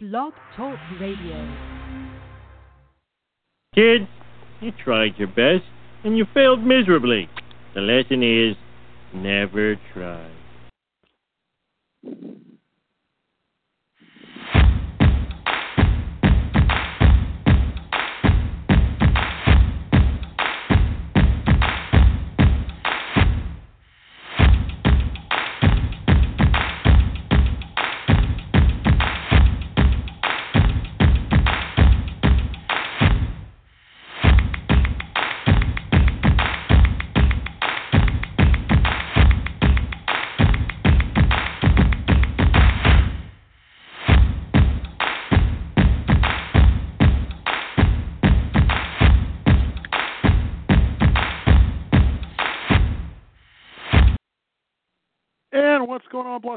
Blog Talk Radio. Kid, you tried your best and you failed miserably. The lesson is never try.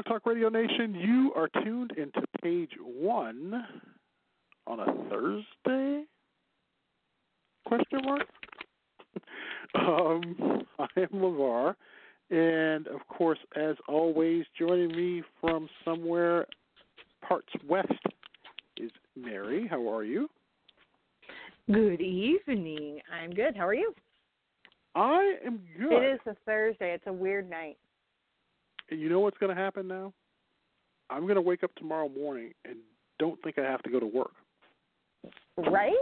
Blog Talk Radio Nation? You are tuned into page one on a Thursday? Question mark. um, I am Levar, and of course, as always, joining me from somewhere parts west is Mary. How are you? Good evening. I'm good. How are you? I am good. It is a Thursday. It's a weird night. And you know what's going to happen now? I'm going to wake up tomorrow morning and don't think I have to go to work. Right?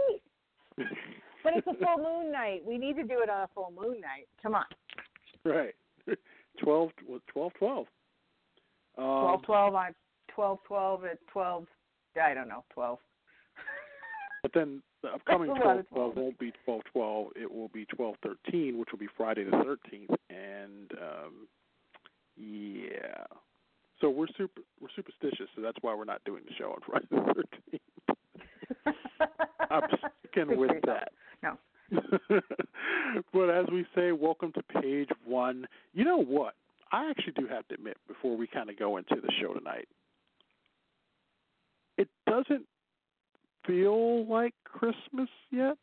but it's a full moon night. We need to do it on a full moon night. Come on. right. 12, 12, 12. Um, 12, 12 on 12, 12 at 12. I don't know, 12. But then the upcoming That's a lot 12 12. 12 won't be 12 12. It will be 12 13, which will be Friday the 13th. And um, yeah. So we're super we're superstitious, so that's why we're not doing the show on Friday the 13th. I'm sticking with that. No. but as we say, welcome to page one. You know what? I actually do have to admit before we kind of go into the show tonight, it doesn't feel like Christmas yet.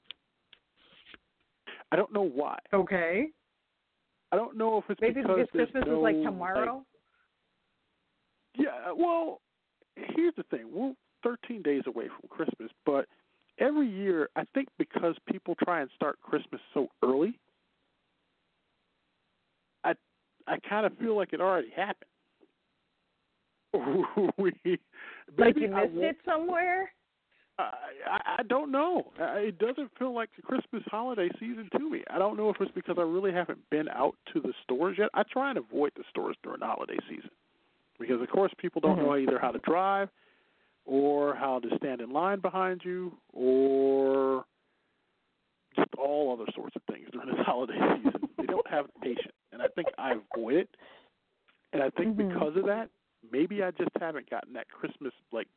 I don't know why. Okay. I don't know if it's Maybe because because Christmas no, is like tomorrow. Yeah, well, here's the thing. We're 13 days away from Christmas, but every year, I think because people try and start Christmas so early, I I kind of feel like it already happened. we like you missed it somewhere? I, I I don't know. Uh, It doesn't feel like the Christmas holiday season to me. I don't know if it's because I really haven't been out to the stores yet. I try and avoid the stores during the holiday season because, of course, people don't know either how to drive or how to stand in line behind you or just all other sorts of things during this holiday season. they don't have patience, and I think I avoid it. And I think Mhm. because of that, maybe I just haven't gotten that Christmas like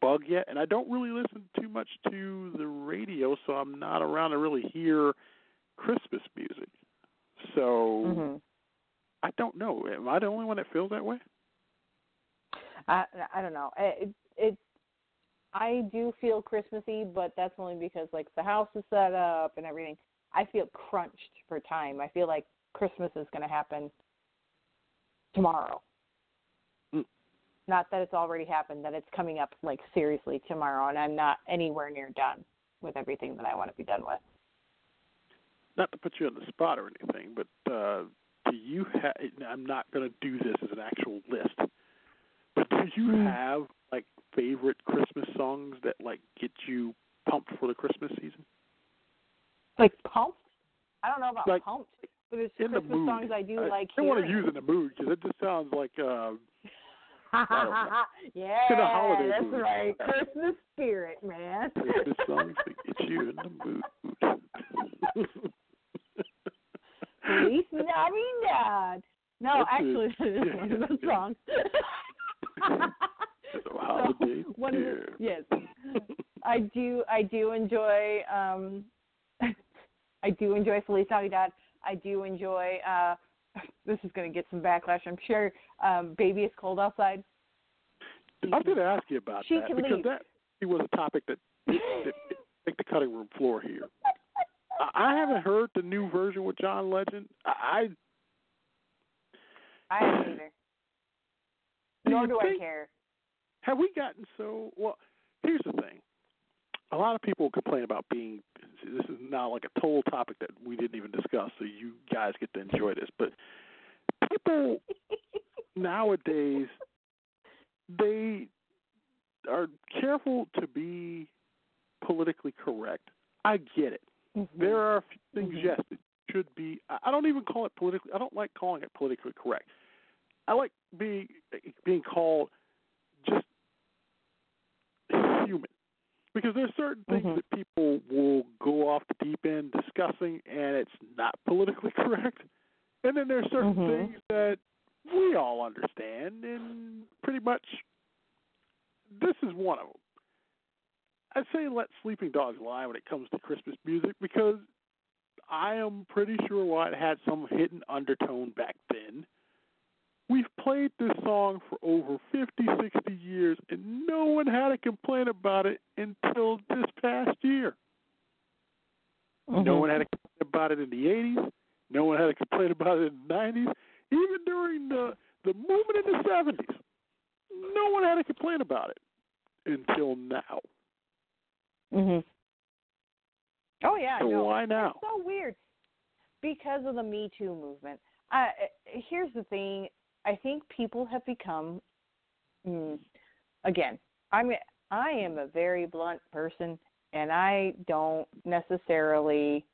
bug yet, and I don't really listen too much to the radio, so I'm not around to really hear Christmas music. So Mhm. I don't know. Am I the only one that feels that way? I I don't know. It, it I do feel Christmassy, but that's only because like the house is set up and everything. I feel crunched for time. I feel like Christmas is going to happen tomorrow. Mm. Not that it's already happened, that it's coming up like seriously tomorrow, and I'm not anywhere near done with everything that I want to be done with. Not to put you on the spot or anything, but uh, do you have? I'm not going to do this as an actual list, but do you Mm. have like favorite Christmas songs that like get you pumped for the Christmas season? Like pumped? I don't know about Like, pumped, but there's in the Christmas mood. songs I do I, like. I don't want to use in the mood because it just sounds like uh, yeah, To the holiday that's mood. right. Christmas spirit, man. Christmas songs that get you in the mood. Feliz Navidad. No, actually, this is one of Yeah. songs. It's a holiday one the, yes, I do. I do enjoy. um I do enjoy Feliz Navidad. I do enjoy. uh This is going to get some backlash, I'm sure. Um Baby, it's cold outside. I was going to ask you about She that can because leave. that was a topic that that make the cutting room floor here. I I haven't heard the new version with John Legend. I I haven't either. Do Nor you do I care. have we gotten so well. here's the thing. A lot of people complain about being. This is now like a total topic that we didn't even discuss, so you guys get to enjoy this. But people nowadays they are careful to be politically correct. I get it. Mm-hmm. There are things, Mhm. yes, that should be. I I don't even call it politically. I don't like calling it politically correct. I like being being called just human, because there's certain things Mhm. that people will go off the deep end discussing, and it's not politically correct. And then there's certain Mhm. things that we all understand, and pretty much this is one of them. I'd say let sleeping dogs lie when it comes to Christmas music because I am pretty sure why it had some hidden undertone back then. We've played this song for over 50, 60 years, and no one had a complaint about it until this past year. No Mhm. one had a complaint about it in the 80s. No one had a complaint about it in the 90s. Even during the, the movement in the 70s, no one had a complaint about it until now. Mhm. Oh yeah, So no. why now? It's so weird because of the Me Too movement. I, here's the thing. I think people have become. Mm, again, I'm. I am a very blunt person, and I don't necessarily.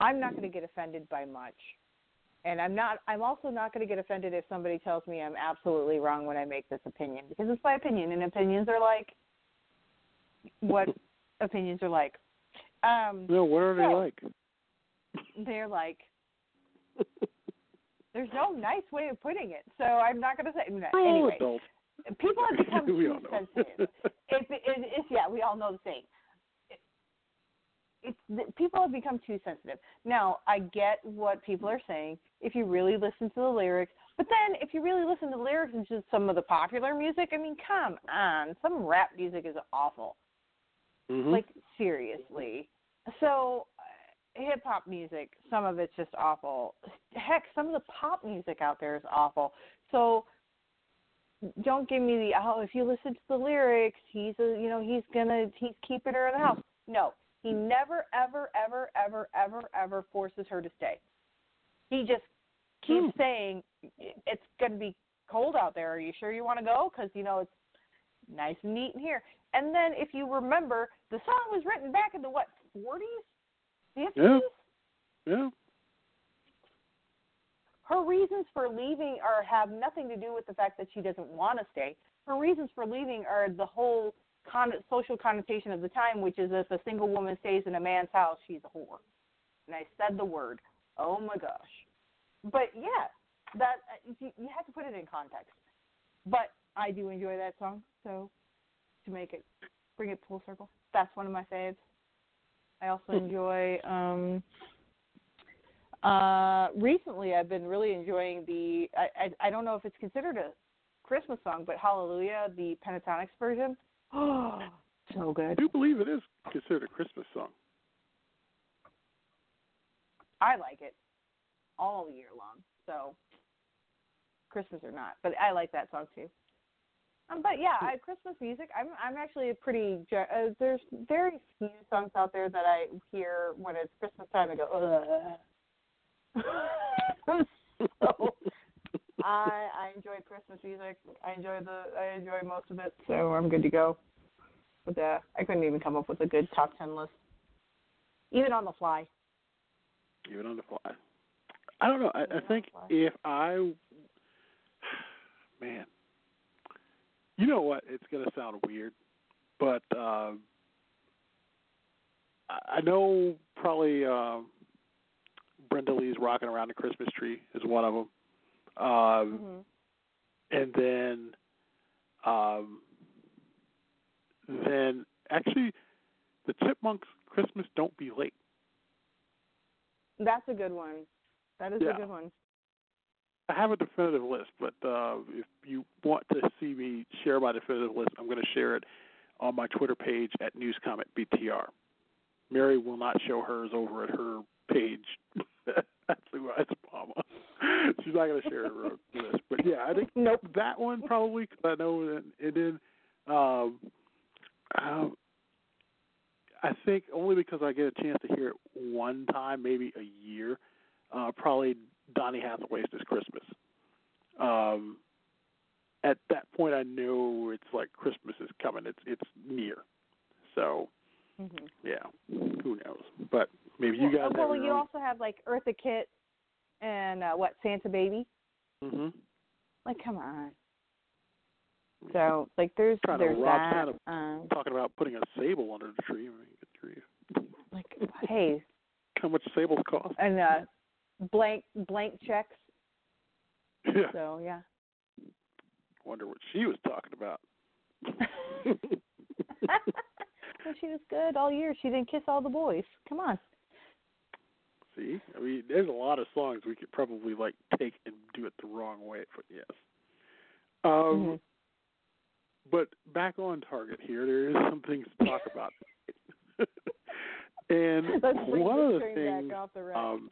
I'm not going to get offended by much, and I'm not. I'm also not going to get offended if somebody tells me I'm absolutely wrong when I make this opinion because it's my opinion, and opinions are like what opinions are like. Um, No, what are they like? they're like there's no nice way of putting it. So I'm not going to say We're anyway. adults. People have become too sensitive. It's, it, it's yeah, we all know the same. It, it's the- people have become too sensitive. Now I get what people are saying if you really listen to the lyrics, but then if you really listen to the lyrics and just some of the popular music, I mean, come on, some rap music is awful. Mhm. Like seriously. So hip hop music, some of it's just awful. Heck, some of the pop music out there is awful. So don't give me the oh if you listen to the lyrics, he's a you know, he's gonna he's keeping her in the house. No. He never ever ever ever ever ever forces her to stay. He just keeps Hmm. saying it's going to be cold out there. Are you sure you want to go? Because you know it's nice and neat in here. And then if you remember, the song was written back in the what 40s, 50s. Yeah. Yeah. Her reasons for leaving are have nothing to do with the fact that she doesn't want to stay. Her reasons for leaving are the whole con- social connotation of the time, which is if a single woman stays in a man's house, she's a whore. And I said the word. Oh my gosh. But yeah, that uh, you, you have to put it in context. But I do enjoy that song, so to make it bring it full circle, that's one of my faves. I also enjoy um uh recently I've been really enjoying the I, I I don't know if it's considered a Christmas song, but Hallelujah, the Pentatonix version. Oh, so good. I do believe it is considered a Christmas song. I like it all year long. So Christmas or not, but I like that song too. Um, but yeah, I, Christmas music. I'm I'm actually a pretty. Uh, there's very few songs out there that I hear when it's Christmas time. I go, ugh. so I I enjoy Christmas music. I enjoy the I enjoy most of it. So I'm good to go. But uh, I couldn't even come up with a good top ten list, even on the fly. Even on the fly. I don't know. I, I think if I, man, you know what? It's gonna sound weird, but um, I know probably um, Brenda Lee's "Rocking Around the Christmas Tree" is one of them, um, hmm and then, um, then actually, the Chipmunks' "Christmas Don't Be Late." That's a good one. That is Yeah. a good one. I have a definitive list, but uh, if you want to see me share my definitive list, I'm going to share it on my Twitter page at News Comment BTR. Mary will not show hers over at her page at Blue Eyes Mama. She's not going to share her list, but yeah, I think Nope. that one probably because I know that. And then um, Um, I think only because I get a chance to hear it one time, maybe a year. Uh, probably Donny Hathaway's "This Christmas." Um, at that point, I know it's like Christmas is coming. It's it's near. So Mhm. yeah, who knows? But maybe you well, guys. well, you know. also have like Eartha Kitt and uh, what Santa Baby. Mhm. Like, come on. So like, there's there's that. Um, Talking about putting a sable under the tree. I mean, good grief. like, hey, How much sables cost? and uh, blank blank checks. Yeah. So yeah. Wonder what she was talking about. well, she was good all year. She didn't kiss all the boys. Come on. See, I mean, there's a lot of songs we could probably like take and do it the wrong way, but yes. Um, Mhm. but back on target here, there is some things to talk about. and Let's one of the things off the um,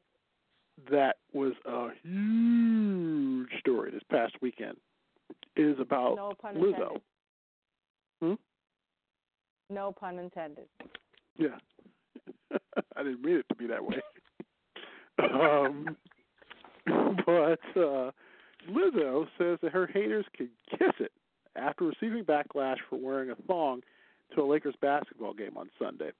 that was a huge story this past weekend is about no Lizzo. Hmm? No pun intended. Yeah. I didn't mean it to be that way. um, but uh, Lizzo says that her haters could kiss it after receiving backlash for wearing a thong to a Lakers basketball game on Sunday.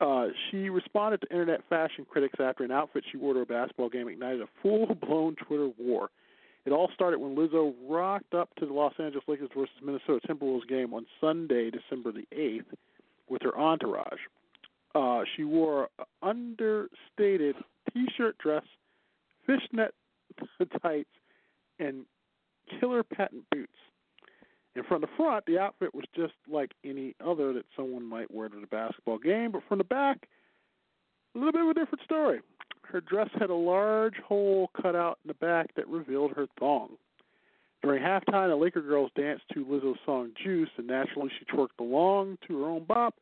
Uh, she responded to internet fashion critics after an outfit she wore to a basketball game ignited a full-blown Twitter war. It all started when Lizzo rocked up to the Los Angeles Lakers versus Minnesota Timberwolves game on Sunday, December the 8th, with her entourage. Uh, she wore an understated T-shirt dress, fishnet tights, and killer patent boots. And from the front, the outfit was just like any other that someone might wear to the basketball game, but from the back, a little bit of a different story. Her dress had a large hole cut out in the back that revealed her thong. During halftime, the Laker girls danced to Lizzo's song Juice, and naturally she twerked along to her own bop.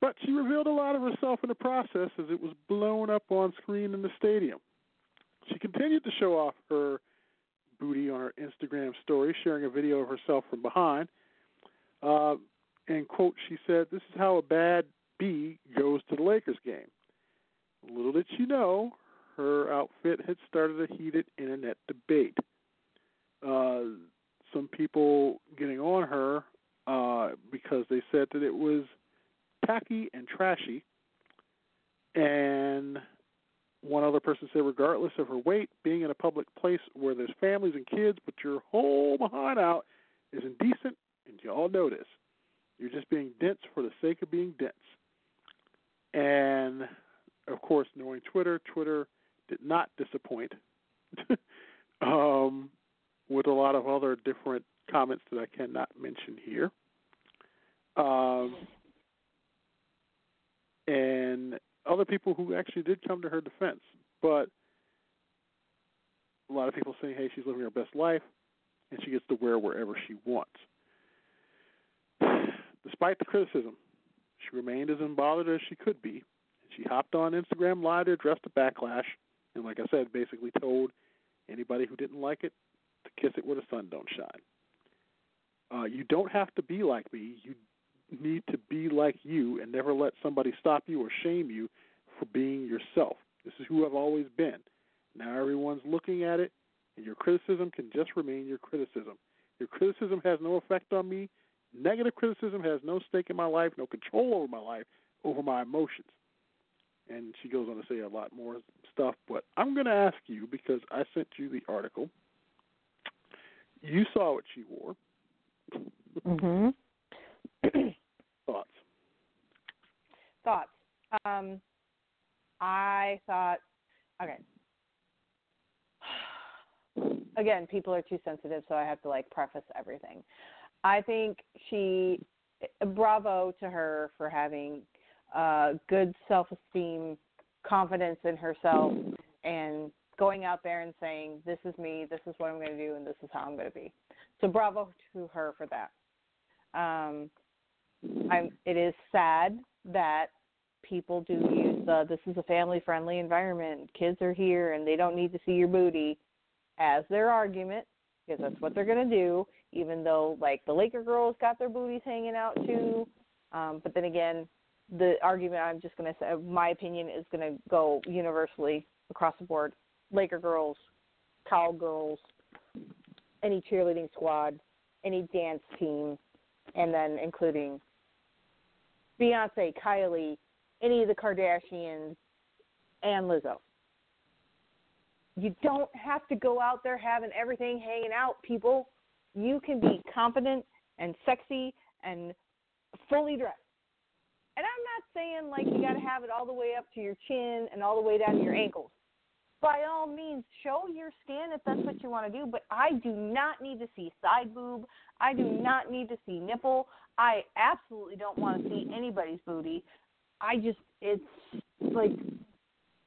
But she revealed a lot of herself in the process as it was blown up on screen in the stadium. She continued to show off her booty on her Instagram story, sharing a video of herself from behind. Uh, and, quote, she said, This is how a bad B goes to the Lakers game. Little did she know, her outfit had started a heated internet debate. Uh, some people getting on her uh, because they said that it was tacky and trashy. And one other person said, regardless of her weight, being in a public place where there's families and kids, but your whole behind out is indecent, and you all know this. You're just being dense for the sake of being dense. And of course, knowing Twitter, Twitter did not disappoint um, with a lot of other different comments that I cannot mention here. Um, and other people who actually did come to her defense. But a lot of people saying, hey, she's living her best life and she gets to wear wherever she wants. Despite the criticism, she remained as unbothered as she could be. She hopped on Instagram Live to address the backlash, and like I said, basically told anybody who didn't like it to kiss it where the sun don't shine. Uh, you don't have to be like me. You need to be like you and never let somebody stop you or shame you for being yourself. This is who I've always been. Now everyone's looking at it, and your criticism can just remain your criticism. Your criticism has no effect on me. Negative criticism has no stake in my life, no control over my life, over my emotions. And she goes on to say a lot more stuff, but I'm going to ask you because I sent you the article. You saw what she wore. Mhm. Thoughts? Um, I thought, okay. Again, people are too sensitive, so I have to like preface everything. I think she, bravo to her for having uh, good self-esteem, confidence in herself, and going out there and saying, "This is me. This is what I'm going to do, and this is how I'm going to be." So, bravo to her for that. Um, I'm. It is sad that people do use the "this is a family-friendly environment. Kids are here, and they don't need to see your booty" as their argument because that's what they're going to do. Even though, like, the Laker girls got their booties hanging out too, Um, but then again, the argument I'm just going to say, my opinion is going to go universally across the board. Laker girls, cowgirls, any cheerleading squad, any dance team, and then including Beyonce, Kylie, any of the Kardashians, and Lizzo. You don't have to go out there having everything hanging out, people. You can be confident and sexy and fully dressed. And I'm not saying like you got to have it all the way up to your chin and all the way down to your ankles. By all means, show your skin if that's what you want to do, but I do not need to see side boob. I do not need to see nipple. I absolutely don't want to see anybody's booty. I just it's like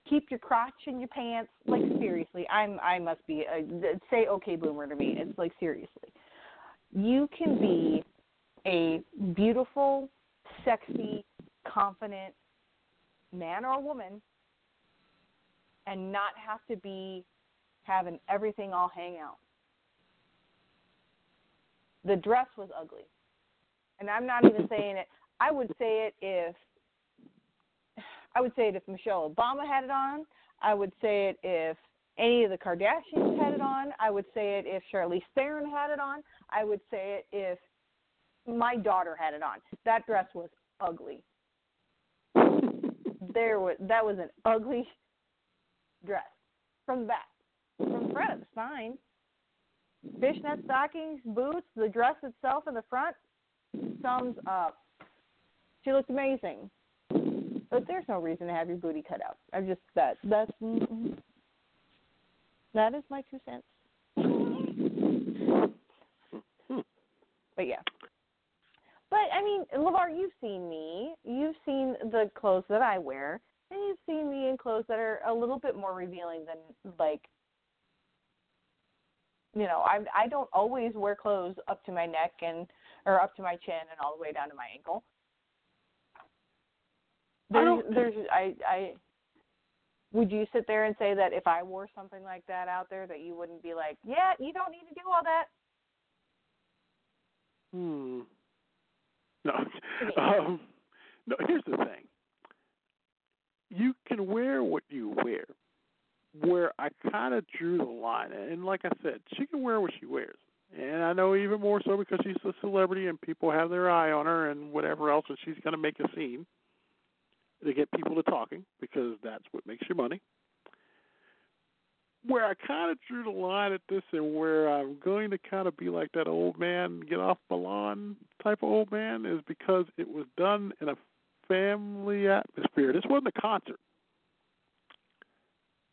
keep your crotch in your pants. Like seriously, I'm I must be a, say okay boomer to me. It's like seriously, you can be a beautiful, sexy, confident man or woman, and not have to be having everything all hang out. The dress was ugly, and I'm not even saying it. I would say it if I would say it if Michelle Obama had it on. I would say it if any of the Kardashians had it on. I would say it if Charlize Theron had it on. I would say it if my daughter had it on. That dress was ugly. there was that was an ugly dress from the back. From the front, it was fine. Fishnet stockings, boots, the dress itself in the front, thumbs up. She looked amazing. But there's no reason to have your booty cut out. I'm just that that's that is my two cents. but yeah. But I mean, Levar, you've seen me. You've seen the clothes that I wear, and you've seen me in clothes that are a little bit more revealing than like you know, I I don't always wear clothes up to my neck and or up to my chin and all the way down to my ankle. There's, I there's, I, I, would you sit there and say that if I wore something like that out there, that you wouldn't be like, yeah, you don't need to do all that? Hmm. No. um, no. Here's the thing. You can wear what you wear. Where I kind of drew the line, and like I said, she can wear what she wears. And I know even more so because she's a celebrity and people have their eye on her and whatever else, and she's going to make a scene to get people to talking because that's what makes you money. Where I kind of drew the line at this and where I'm going to kind of be like that old man, get off my lawn type of old man, is because it was done in a family atmosphere. This wasn't a concert,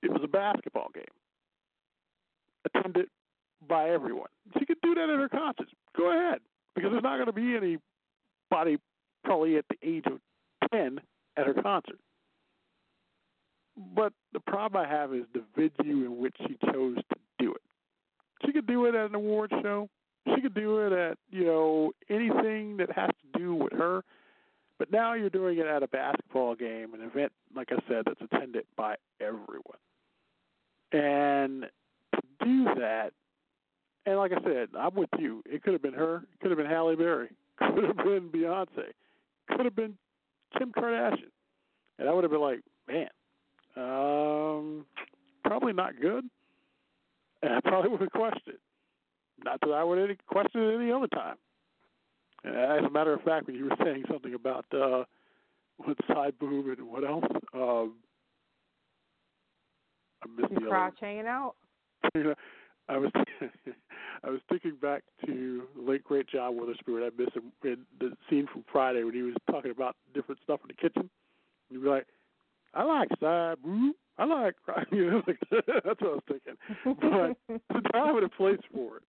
it was a basketball game attended by everyone. She could do that at her concerts. Go ahead, because there's not going to be anybody probably at the age of 10 at her concert. But the problem I have is the venue in which she chose to do it. She could do it at an award show. She could do it at, you know, anything that has to do with her. But now you're doing it at a basketball game, an event, like I said, that's attended by everyone. And to do that, and like I said, I'm with you. It could have been her. It could have been Halle Berry. Could have been Beyonce. Could have been Kim Kardashian, and I would have been like, man, um, probably not good. And I probably would have questioned. Not that I would have questioned it any other time. And as a matter of fact, when you were saying something about uh, what side boob and what else, um, I missed the crotch hanging out. I was I was thinking back to the late great John Witherspoon. I miss him in the scene from Friday when he was talking about different stuff in the kitchen. You'd be like, I like side boob. I like you know like that's what I was thinking. But the time and a place for it.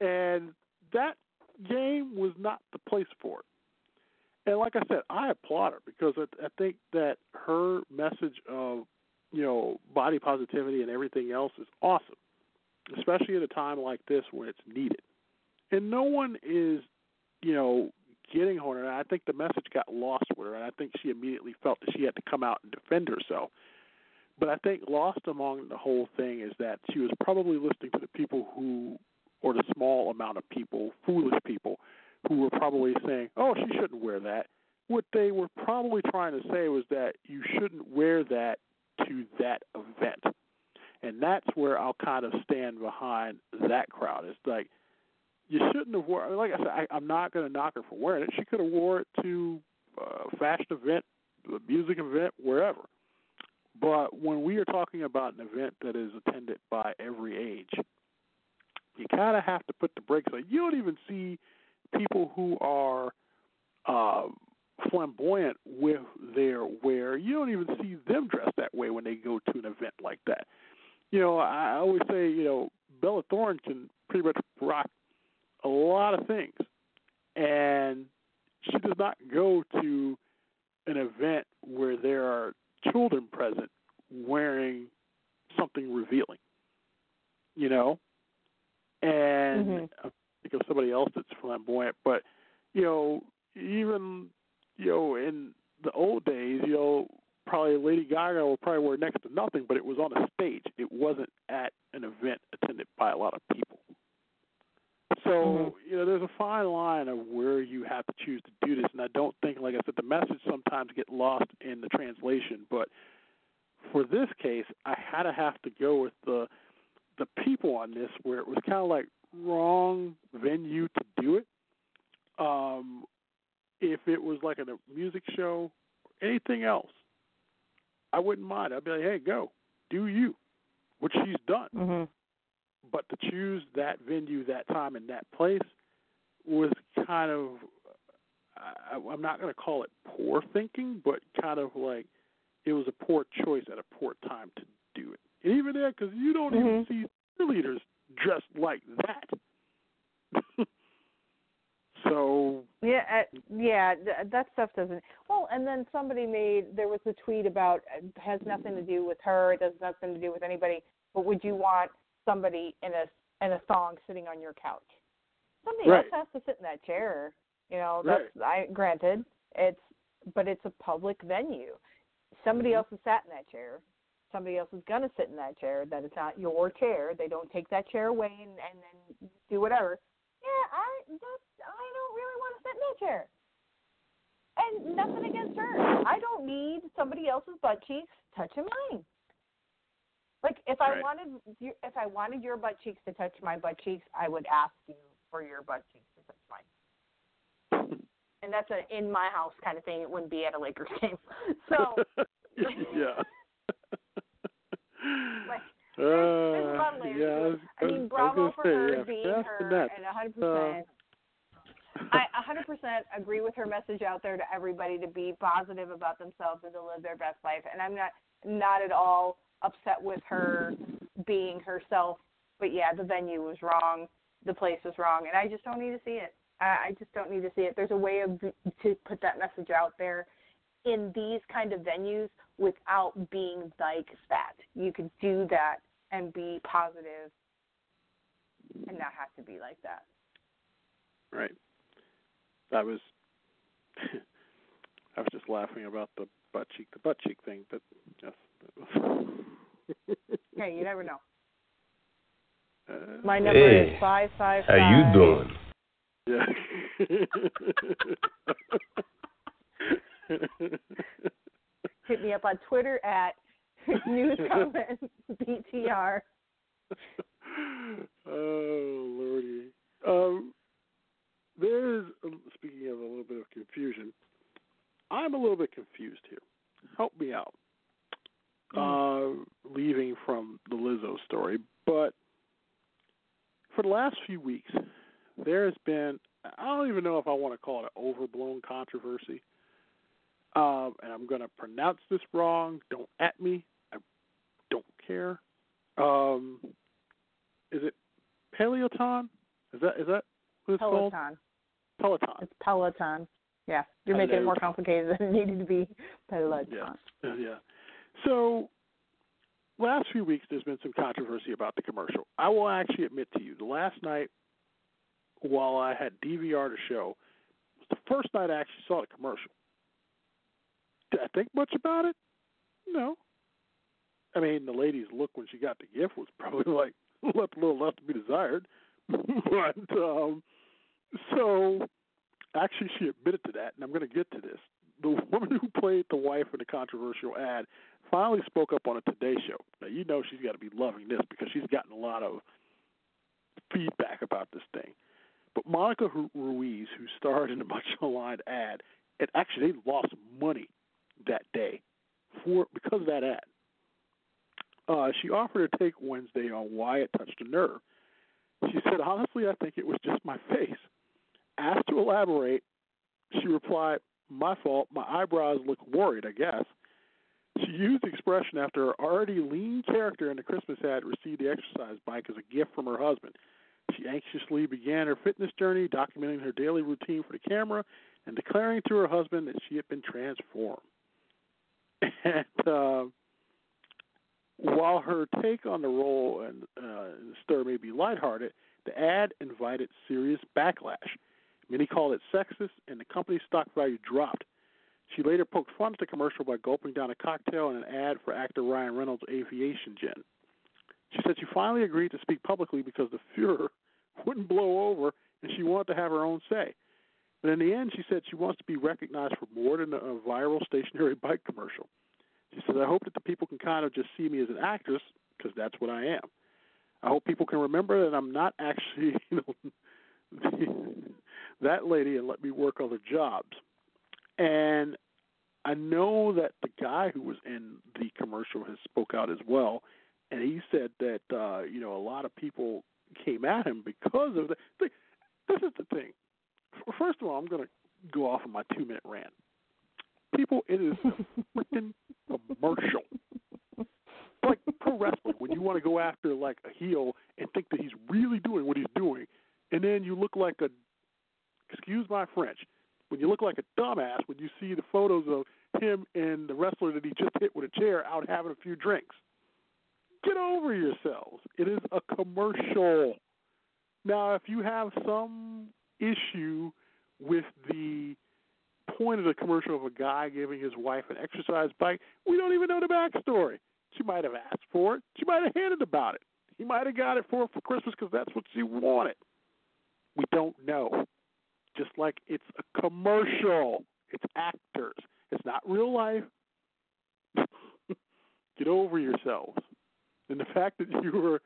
And that game was not the place for it. And like I said, I applaud her because I, I think that her message of you know body positivity and everything else is awesome especially at a time like this when it's needed. And no one is, you know, getting on her. I think the message got lost with her, and I think she immediately felt that she had to come out and defend herself. But I think lost among the whole thing is that she was probably listening to the people who, or the small amount of people, foolish people, who were probably saying, "Oh, she shouldn't wear that." What they were probably trying to say was that you shouldn't wear that to that event. And that's where I'll kind of stand behind that crowd. It's like you shouldn't have worn. Like I said, I, I'm not going to knock her for wearing it. She could have wore it to a fashion event, a music event, wherever. But when we are talking about an event that is attended by every age, you kind of have to put the brakes on. You don't even see people who are uh, flamboyant with their wear. You don't even see them dressed that way when they go to an event like that. You know, I always say, you know, Bella Thorne can pretty much rock a lot of things, and she does not go to an event where there are children present wearing something revealing. You know, and Mhm. I think of somebody else that's flamboyant, but you know, even you know, in the old days, you know, probably Lady Gaga will probably wear next to nothing, but it was on a stage. It wasn't at an event attended by a lot of people. So, Mhm. you know, there's a fine line of where you have to choose to do this, and I don't think, like I said, the message sometimes get lost in the translation. But for this case, I had to have to go with the the people on this, where it was kind of like wrong venue to do it. Um, if it was like a music show or anything else, I wouldn't mind. I'd be like, hey, go, do you, which she's done. Mhm. But to choose that venue, that time, and that place was kind of, I, I'm not going to call it poor thinking, but kind of like it was a poor choice at a poor time to do it. And even there, because you don't even Mhm. see cheerleaders dressed like that. so Yeah, uh, yeah, th- that stuff doesn't. Well, and then somebody made there was a tweet about uh, has nothing to do with her. It has nothing to do with anybody. But would you want somebody in a in a thong sitting on your couch? Somebody Right. else has to sit in that chair. You know, that's I granted it's, but it's a public venue. Somebody Mhm. else has sat in that chair. Somebody else is gonna sit in that chair. That is not your chair. They don't take that chair away and, and then do whatever. Yeah, I that's I don't really want to sit in that chair. And nothing against her. I don't need somebody else's butt cheeks touching mine. Like if I wanted if I wanted your butt cheeks to touch my butt cheeks, I would ask you for your butt cheeks to touch mine. And that's a in my house kind of thing. It wouldn't be at a Lakers game. So yeah. Like, Uh, lot of yeah, I was- I mean, bravo gonna for say, her yeah, being her, and a hundred Uh, percent. I a hundred percent agree with her message out there to everybody to be positive about themselves and to live their best life. And I'm not not at all upset with her being herself. But yeah, the venue was wrong, the place was wrong, and I just don't need to see it. I, I just don't need to see it. There's a way of to put that message out there in these kind of venues without being like that. You could do that and be positive and not have to be like that. Right. I was I was just laughing about the butt cheek the butt cheek thing, but yes. Hey, you never know. uh, My number Hey, is five five How you doing? yeah. Hit me up on Twitter at news comment BTR. oh lordy. Um, there's speaking of a little bit of confusion. I'm a little bit confused here. Help me out. Uh, leaving from the Lizzo story, but for the last few weeks, there has been I don't even know if I want to call it an overblown controversy. Um, and I'm going to pronounce this wrong. Don't at me. I don't care. Um, is it Peloton? Is that is that what it's called? Peloton. Peloton. It's Peloton. Yeah, you're making it more complicated than it needed to be. Peloton. Yeah. Uh, yeah. So, last few weeks there's been some controversy about the commercial. I will actually admit to you, the last night while I had DVR to show was the first night I actually saw the commercial. Did I think much about it? No. I mean, the lady's look when she got the gift was probably like left a little left to be desired. but um so actually, she admitted to that, and I'm going to get to this. The woman who played the wife in the controversial ad finally spoke up on a Today Show. Now, you know she's got to be loving this because she's gotten a lot of feedback about this thing. But Monica Ruiz, who starred in the much maligned ad, it actually they lost money that day for because of that ad. Uh, she offered to take Wednesday on why it touched a nerve. She said, "Honestly, I think it was just my face." Asked to elaborate, she replied, "My fault. My eyebrows look worried. I guess." She used the expression after her already lean character in the Christmas ad received the exercise bike as a gift from her husband. She anxiously began her fitness journey, documenting her daily routine for the camera and declaring to her husband that she had been transformed. And uh, while her take on the role and uh, the stir may be lighthearted, the ad invited serious backlash. Many called it sexist, and the company's stock value dropped. She later poked fun at the commercial by gulping down a cocktail in an ad for actor Ryan Reynolds' Aviation Gin. She said she finally agreed to speak publicly because the furor wouldn't blow over and she wanted to have her own say. But in the end, she said she wants to be recognized for more than a viral stationary bike commercial. She said, I hope that the people can kind of just see me as an actress because that's what I am. I hope people can remember that I'm not actually, you know, that lady and let me work other jobs. And I know that the guy who was in the commercial has spoke out as well, and he said that uh, you know a lot of people came at him because of the. This is the thing. First of all, I'm going to go off on my two minute rant. People, it is a freaking commercial. Like pro wrestling, when you want to go after like a heel and think that he's really doing what he's doing, and then you look like a, excuse my French, when you look like a dumbass when you see the photos of him and the wrestler that he just hit with a chair out having a few drinks. Get over yourselves. It is a commercial. Now, if you have some issue with the point of the commercial of a guy giving his wife an exercise bike, we don't even know the backstory. She might have asked for it. She might have handed about it. He might have got it for her for Christmas because that's what she wanted. We don't know. Just like it's a commercial. It's actors. It's not real life. Get over yourselves. And the fact that you were,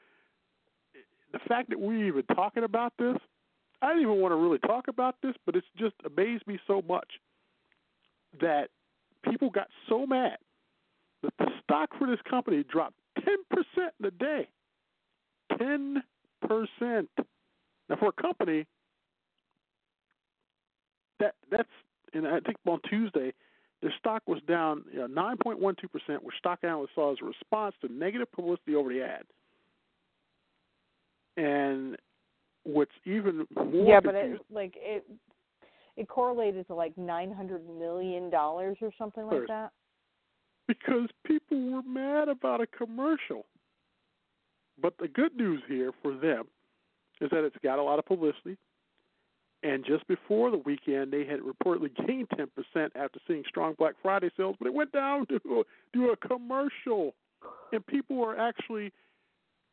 the fact that we even talking about this, I didn't even want to really talk about this, but it's just amazed me so much that people got so mad that the stock for this company dropped 10% in a day. 10%. Now, for a company, that that's, and I think on Tuesday, their stock was down you know, 9.12%, which stock analysts saw as a response to negative publicity over the ad. And what's even more yeah, but it like it it correlated to like nine hundred million dollars or something like that. Because people were mad about a commercial. But the good news here for them is that it's got a lot of publicity. And just before the weekend, they had reportedly gained 10% after seeing strong Black Friday sales, but it went down to, to a commercial. And people were actually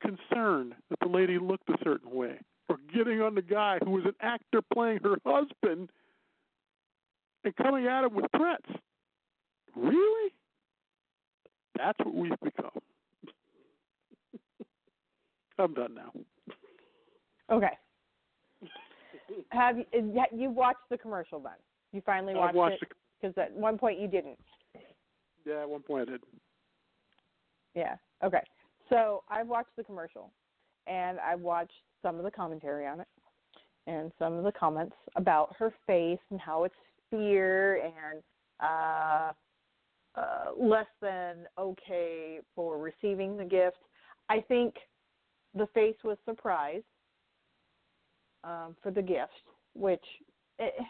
concerned that the lady looked a certain way or getting on the guy who was an actor playing her husband and coming at him with threats. Really? That's what we've become. I'm done now. Okay. Have you, you watched the commercial then? You finally watched, watched it because at one point you didn't. Yeah, at one point I did. Yeah. Okay. So I watched the commercial, and I watched some of the commentary on it, and some of the comments about her face and how it's fear and uh, uh, less than okay for receiving the gift. I think the face was surprised um, for the gift, which it, eh,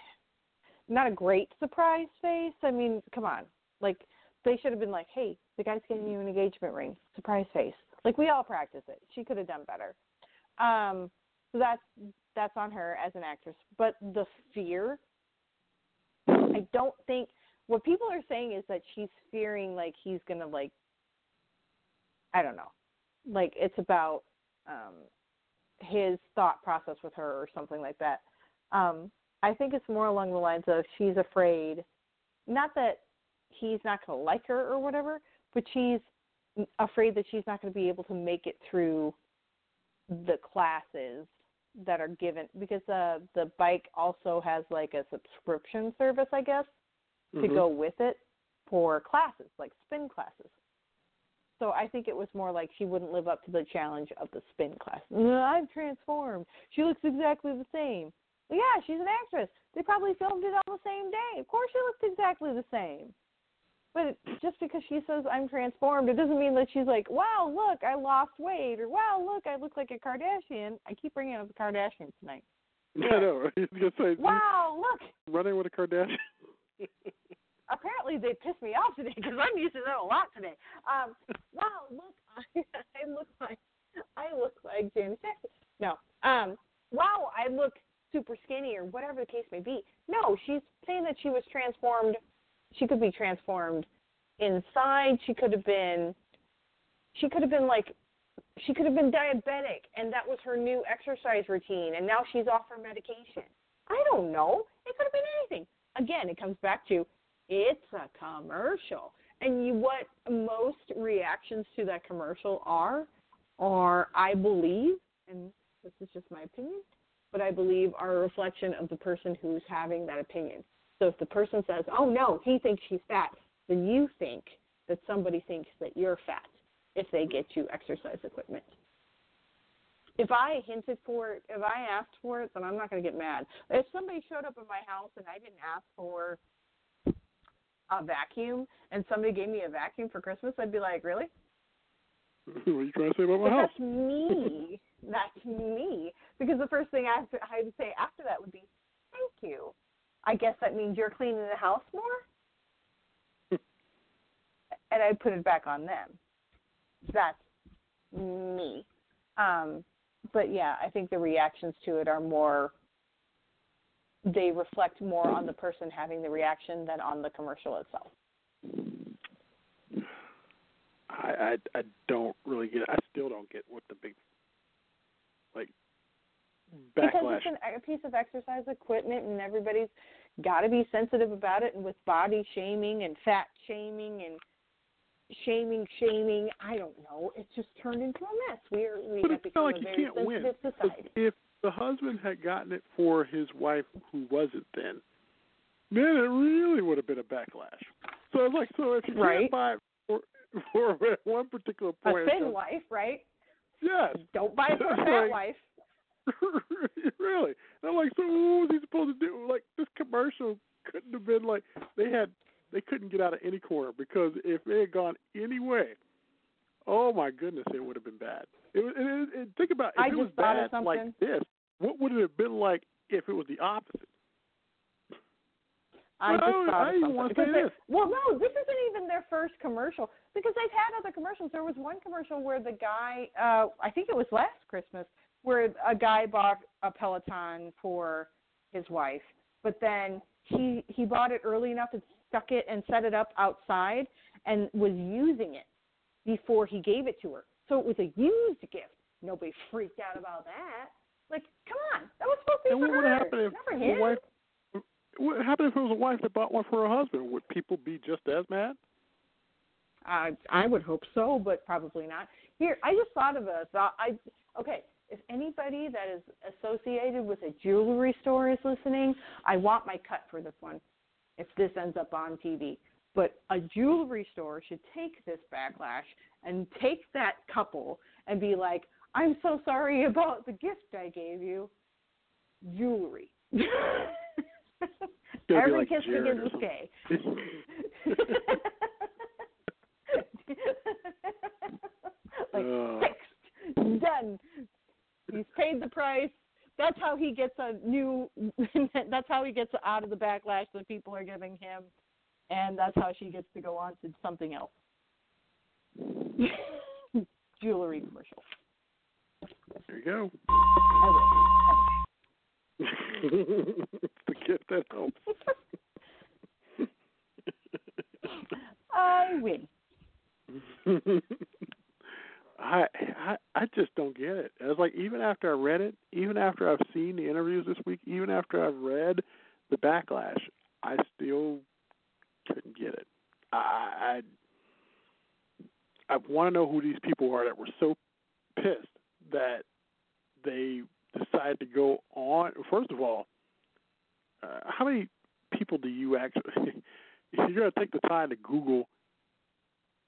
not a great surprise face. I mean, come on, like they should have been like, "Hey, the guy's getting you an engagement ring, surprise face." Like we all practice it. She could have done better. Um, so that's that's on her as an actress. But the fear, I don't think what people are saying is that she's fearing like he's gonna like, I don't know, like it's about um his thought process with her or something like that. Um, I think it's more along the lines of she's afraid, not that he's not going to like her or whatever, but she's afraid that she's not going to be able to make it through the classes that are given because uh the bike also has like a subscription service I guess to Mhm. go with it for classes like spin classes. So I think it was more like she wouldn't live up to the challenge of the spin class. I've transformed. She looks exactly the same. Well, yeah, she's an actress. They probably filmed it on the same day. Of course she looks exactly the same. But just because she says I'm transformed, it doesn't mean that she's like, wow, look, I lost weight, or wow, look, I look like a Kardashian. I keep bringing up the Kardashians tonight. I know. Gonna say Wow, look. running with a Kardashian. Apparently they pissed me off today because I'm using them a lot today. Um, wow, look, I, I look like I look like James. No, um, wow, I look super skinny or whatever the case may be. No, she's saying that she was transformed. She could be transformed inside. She could have been. She could have been like. She could have been diabetic, and that was her new exercise routine, and now she's off her medication. I don't know. It could have been anything. Again, it comes back to it's a commercial. And you, what most reactions to that commercial are, are I believe, and this is just my opinion, but I believe are a reflection of the person who's having that opinion. So if the person says, "Oh no, he thinks she's fat," then you think that somebody thinks that you're fat if they get you exercise equipment. If I hinted for it, if I asked for it, then I'm not going to get mad. If somebody showed up at my house and I didn't ask for a vacuum and somebody gave me a vacuum for Christmas, I'd be like, really? what are you trying to say about my house? that's me. that's me. Because the first thing I have to, I say after that would be, thank you. I guess that means you're cleaning the house more? and I'd put it back on them. That's me. Um, but yeah, I think the reactions to it are more they reflect more on the person having the reaction than on the commercial itself. I, I I don't really get. it. I still don't get what the big like backlash. Because it's an, a piece of exercise equipment, and everybody's got to be sensitive about it. And with body shaming and fat shaming and shaming, shaming, I don't know. It's just turned into a mess. We're we But have become like a you very can't win. sensitive society. If the husband had gotten it for his wife who wasn't then, Man, it really would have been a backlash. So I was like, so if you Right. can't buy it for for one particular point, A thin wife, right? yes, Don't buy it for a fat Like- wife. really. And I'm like, so what was he supposed to do? Like this commercial couldn't have been like they had they couldn't get out of any corner because if they had gone any way, oh my goodness, it would have been bad. It, was- it, it, think about if I it was just thought of bad like this, what would it have been like if it was the opposite? I Well, just I- thought I of even wanna say this. Well, no, this isn't even their first commercial because they've had other commercials. There was one commercial where the guy, uh, I think it was last Christmas, where a guy bought a Peloton for his wife, but then he he bought it early enough and stuck it and set it up outside and was using it before he gave it to her. So it was a used gift. Nobody freaked out about that. Like, come on, that was supposed to be And for what would her, happen if the him. wife? What happened if it was a wife that bought one for her husband? Would people be just as mad? I I would hope so, but probably not. Here, I just thought of a thought. I okay. If anybody that is associated with a jewelry store is listening, I want my cut for this one. If this ends up on TV, but a jewelry store should take this backlash and take that couple and be like, "I'm so sorry about the gift I gave you, jewelry." Every like kiss Jared begins with Kay. like Uh. fixed, done. He's paid the price. That's how he gets a new. that's how he gets out of the backlash that people are giving him, and that's how she gets to go on to something else. Jewelry commercial. Go. I the gift that helps. I win. I, I I I just don't get it. It's like even after I read it, even after I've seen the interviews this week, even after I've read the backlash, I still couldn't get it. I I, I want to know who these people are that were so pissed that they decide to go on. First of all, uh, how many people do you actually? if you're going to take the time to Google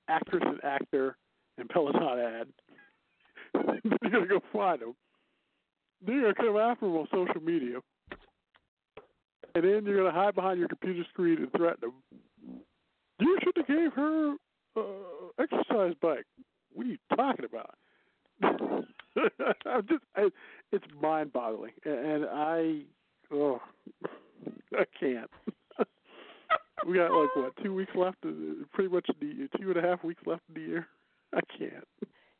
actress and actor and Peloton ad, you're going to go find them. Then you're going to come after them on social media. And then you're going to hide behind your computer screen and threaten them. You should have gave her uh, exercise bike. What are you talking about? I'm just, I, it's mind-boggling, and I, oh, I can't. we got like what two weeks left? Pretty much the two and a half weeks left in the year. I can't.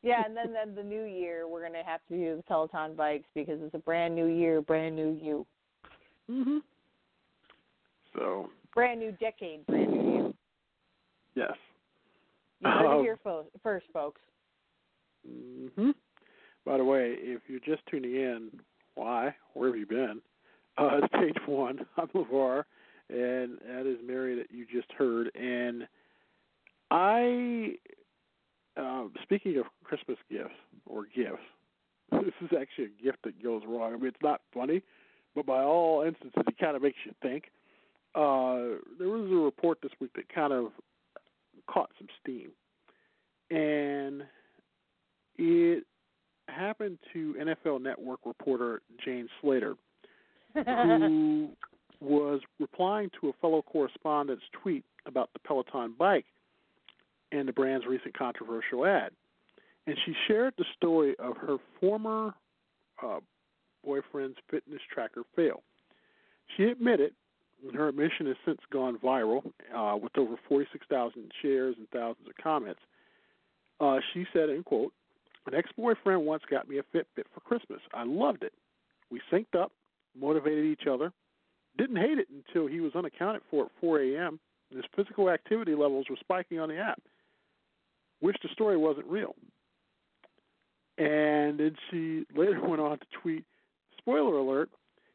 Yeah, and then then the new year we're gonna have to do the Peloton bikes because it's a brand new year, brand new you. Mhm. So. Brand new decade, brand new you. Yes. You heard Um, it here fo- first, folks. Mhm. By the way, if you're just tuning in, why? Where have you been? Uh, it's page one. I'm Levar, and that is Mary that you just heard. And I, uh, speaking of Christmas gifts or gifts, this is actually a gift that goes wrong. I mean, it's not funny, but by all instances, it kind of makes you think. Uh, there was a report this week that kind of caught some steam, and it happened to NFL Network reporter Jane Slater, who was replying to a fellow correspondent's tweet about the Peloton bike and the brand's recent controversial ad. And she shared the story of her former uh, boyfriend's fitness tracker fail. She admitted, and her admission has since gone viral uh, with over 46,000 shares and thousands of comments. Uh, she said, in quote, an ex-boyfriend once got me a Fitbit for Christmas. I loved it. We synced up, motivated each other. Didn't hate it until he was unaccounted for at 4 a.m. his physical activity levels were spiking on the app. Wish the story wasn't real. And then she later went on to tweet, spoiler alert,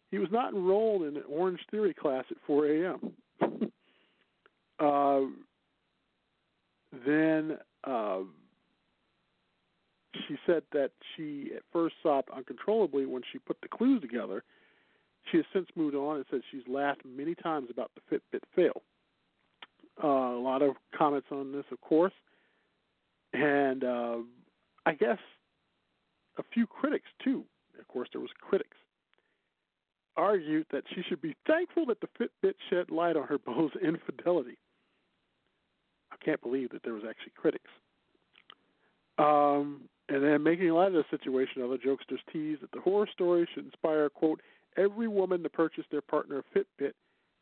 he was not enrolled in an Orange Theory class at 4 a.m. uh, then uh, she said that she at first sobbed uncontrollably when she put the clues together. She has since moved on and said she's laughed many times about the Fitbit fail. Uh, a lot of comments on this, of course, and uh, I guess a few critics too. Of course, there was critics argued that she should be thankful that the Fitbit shed light on her beau's infidelity. I can't believe that there was actually critics. Um, and then making light of the situation, other jokesters tease that the horror story should inspire, quote, every woman to purchase their partner a Fitbit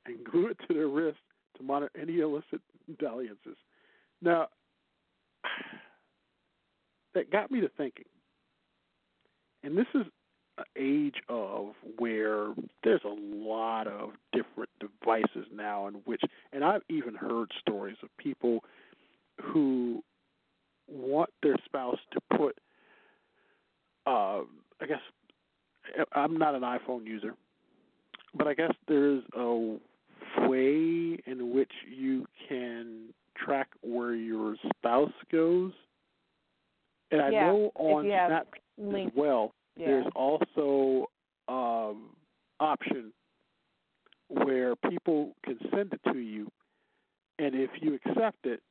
and glue it to their wrist to monitor any illicit dalliances. Now, that got me to thinking. And this is an age of where there's a lot of different devices now in which and I've even heard stories of people who want their spouse to put uh I guess I'm not an iPhone user, but I guess there's a way in which you can track where your spouse goes. And I Yeah, know on you have Snap Link. as well, Yeah. there's also um option where people can send it to you and if you accept it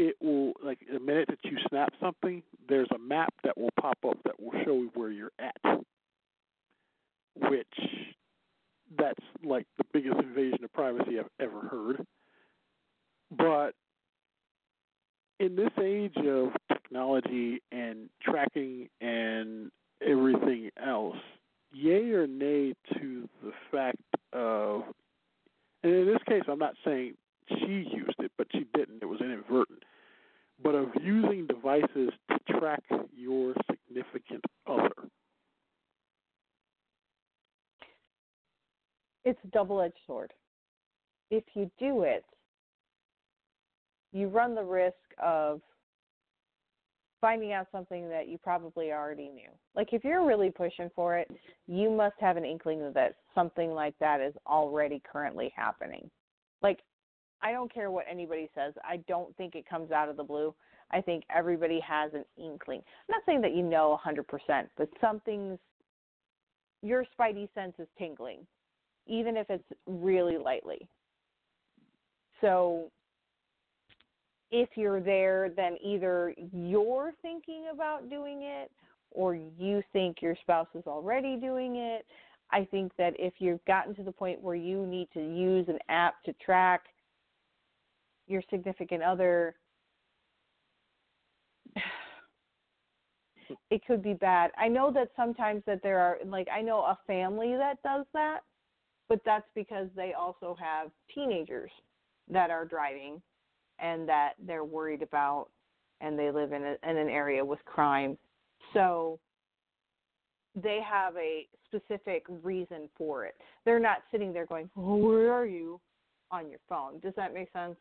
it will like the minute that you snap something there's a map that will pop up that will show you where you're at which that's like the biggest invasion of privacy I've ever heard. But in this age of technology and tracking and everything else, yay or nay to the fact of, and in this case, I'm not saying she used it, but she didn't. It was inadvertent. But of using devices to track your significant other. It's a double edged sword. If you do it, you run the risk of finding out something that you probably already knew. Like if you're really pushing for it, you must have an inkling that something like that is already currently happening. Like I don't care what anybody says. I don't think it comes out of the blue. I think everybody has an inkling. I'm not saying that you know 100%, but something's your spidey sense is tingling, even if it's really lightly. So if you're there, then either you're thinking about doing it or you think your spouse is already doing it. I think that if you've gotten to the point where you need to use an app to track your significant other, it could be bad. I know that sometimes that there are like I know a family that does that, but that's because they also have teenagers that are driving and that they're worried about and they live in, a, in an area with crime. So they have a specific reason for it. They're not sitting there going, "Oh, where are you?" on your phone. Does that make sense?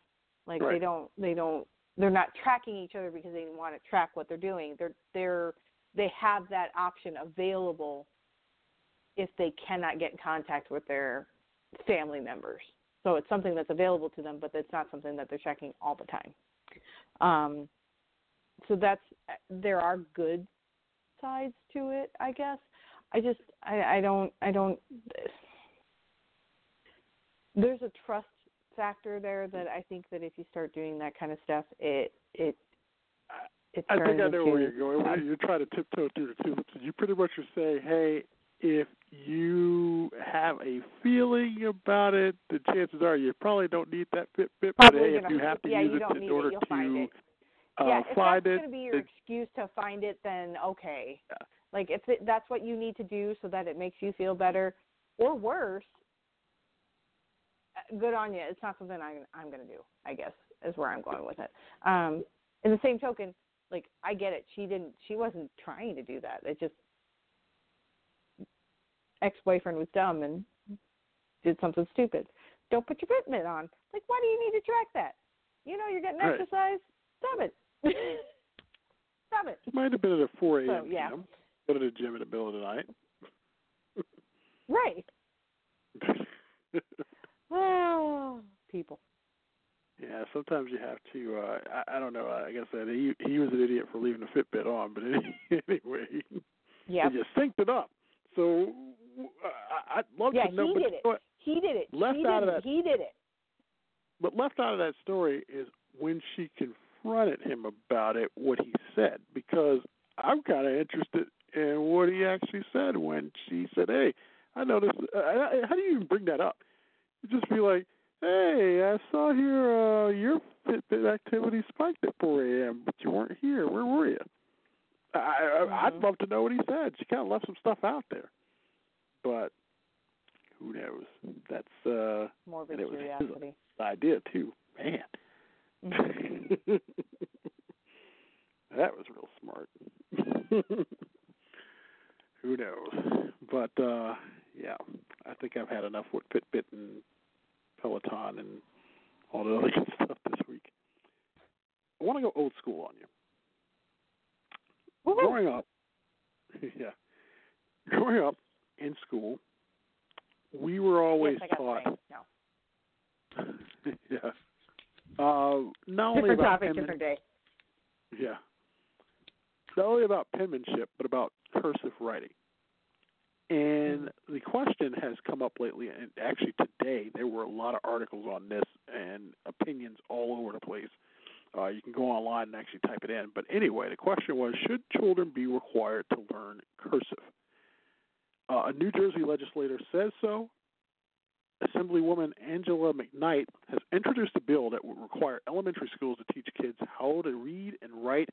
Like Right. they don't they don't they're not tracking each other because they want to track what they're doing. They're they're they have that option available if they cannot get in contact with their family members. So it's something that's available to them, but it's not something that they're checking all the time. Um, so that's there are good sides to it, I guess. I just I, I don't I don't there's a trust factor there that I think that if you start doing that kind of stuff, it it it I think I know where you're going. um, You're trying to tiptoe through the tulips. You pretty much are saying, hey, if you have a feeling about it, the chances are you probably don't need that Fitbit. But hey, if you have to yeah, use it in need it, order to find it. uh, yeah, if find that's it, going to be your excuse to find it, then okay. Yeah. Like if it, that's what you need to do so that it makes you feel better, or worse, uh, good on you. It's not something I'm I'm going to do. I guess is where I'm going with it. Um, in the same token, like I get it. She didn't. She wasn't trying to do that. It just ex-boyfriend was dumb and did something stupid. Don't put your Fitbit on. Like, why do you need to track that? You know, you're getting exercise. Stop it. Stop it. it might have been at a 4 a.m. So, yeah. Go to the gym in the middle of the night. Right. People. yeah, sometimes you have to. uh I, I don't know. Like I said, he he was an idiot for leaving the Fitbit on, but anyway, Yeah. he just synced it up. So uh, I, I'd love Yeah, to know. he did it. He did it. Left he out of that- He did it. But left out of that story is when she confronted him about it, what he said, because I'm kind of interested in what he actually said when she said, "Hey, I noticed." Uh, how do you even bring that up? Just be like, "Hey, I saw here uh, your Fitbit activity spiked at 4 a.m., but you weren't here. Where were you?" I, I I'd Mhm. love to know what he said. She kind of left some stuff out there, but who knows? That's uh Morbid it was his- curiosity. idea too. Man. Mhm. that was real smart. Who knows? But uh yeah, I think I've had enough with Fitbit and Peloton and all the other good stuff this week. I want to go old school on you. Woohoo. Growing up, yeah, growing up in school, we were always yes, taught. No. yeah. Uh, not only Different about topic, penman- different day. yeah, not only about penmanship, but about cursive writing. And question has come up lately, and actually today there were a lot of articles on this and opinions all over the place. Uh, you can go online and actually type it in. But anyway, the question was: Should children be required to learn cursive? Uh, a New Jersey legislator says so. Assemblywoman Angela McKnight has introduced a bill that would require elementary schools to teach kids how to read and write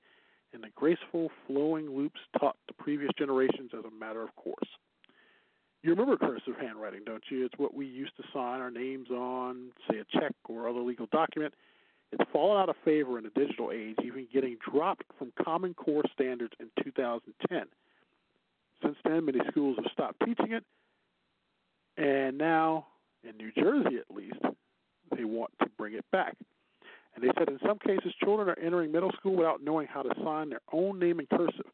in the graceful, flowing loops taught to previous generations as a matter of course. You remember cursive handwriting, don't you? It's what we used to sign our names on, say a check or other legal document. It's fallen out of favor in the digital age, even getting dropped from Common Core standards in 2010. Since then, many schools have stopped teaching it, and now, in New Jersey at least, they want to bring it back. And they said in some cases, children are entering middle school without knowing how to sign their own name in cursive.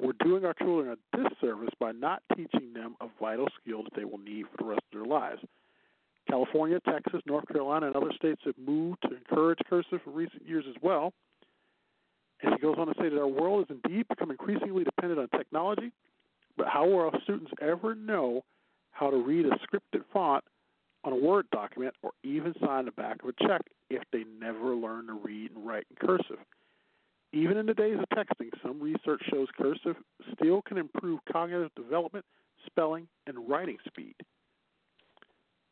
We're doing our children a disservice by not teaching them a vital skill that they will need for the rest of their lives. California, Texas, North Carolina, and other states have moved to encourage cursive in recent years as well. And he goes on to say that our world has indeed become increasingly dependent on technology, but how will our students ever know how to read a scripted font on a Word document or even sign the back of a check if they never learn to read and write in cursive? Even in the days of texting, some research shows cursive still can improve cognitive development, spelling, and writing speed.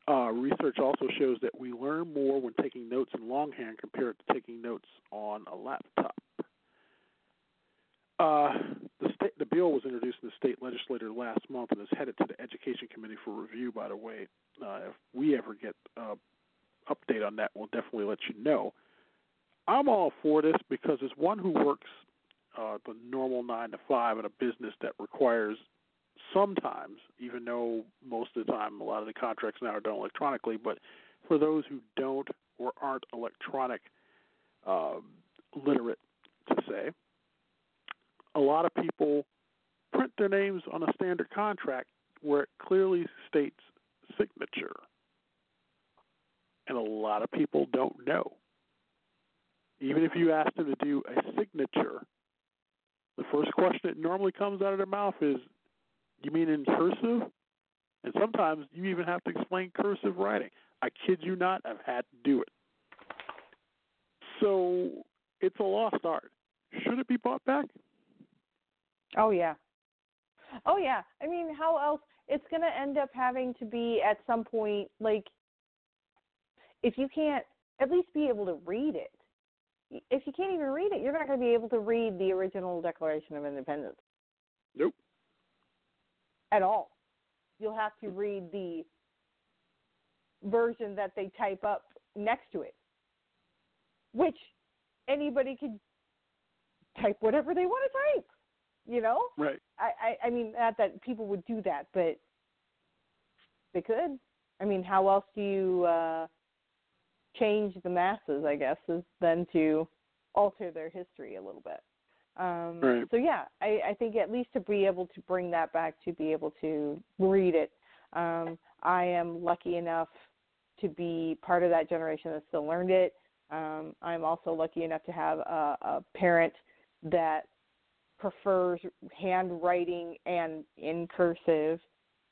Uh, research also shows that we learn more when taking notes in longhand compared to taking notes on a laptop. Uh, the, state, the bill was introduced in the state legislature last month and is headed to the Education Committee for review. By the way, uh, if we ever get an update on that, we'll definitely let you know. I'm all for this because as one who works uh, the normal nine to five in a business that requires sometimes, even though most of the time a lot of the contracts now are done electronically, but for those who don't or aren't electronic uh, literate, to say, a lot of people print their names on a standard contract where it clearly states signature. And a lot of people don't know. Even if you ask them to do a signature, the first question that normally comes out of their mouth is, You mean in cursive? And sometimes you even have to explain cursive writing. I kid you not, I've had to do it. So it's a lost art. Should it be brought back? Oh yeah. Oh yeah. I mean, how else? It's going to end up having to be at some point like if you can't at least be able to read it. If you can't even read it, you're not going to be able to read the original Declaration of Independence. Nope. At all. You'll have to read the version that they type up next to it, which anybody can type whatever they want to type you know right I, I i mean not that people would do that but they could i mean how else do you uh change the masses i guess is then to alter their history a little bit. Um right. so yeah i i think at least to be able to bring that back to be able to read it um i am lucky enough to be part of that generation that still learned it. Um i'm also lucky enough to have a, a parent that prefers handwriting and in cursive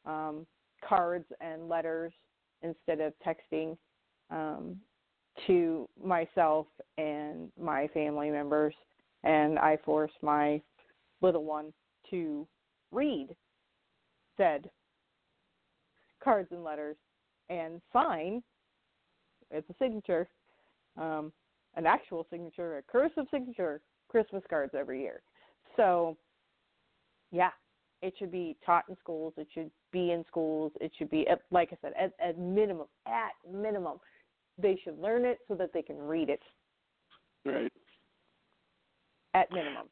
um, cards and letters instead of texting um, to myself and my family members. And I force my little one to read said cards and letters and sign it's a signature, um, an actual signature, a cursive signature, Christmas cards every year. So, yeah, it should be taught in schools. It should be in schools. It should be, at, like I said, at, at minimum, at minimum, they should learn it so that they can read it. Right. At minimum.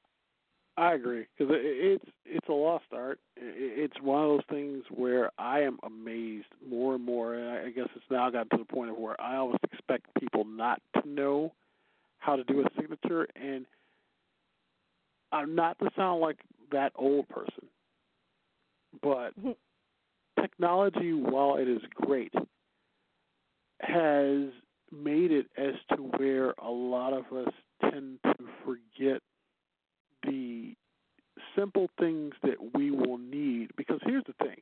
I agree because it's it's a lost art. It's one of those things where I am amazed more and more, and I guess it's now gotten to the point of where I almost expect people not to know how to do a signature, and I'm not to sound like that old person, but technology, while it is great, has made it as to where a lot of us tend to forget the simple things that we will need. Because here's the thing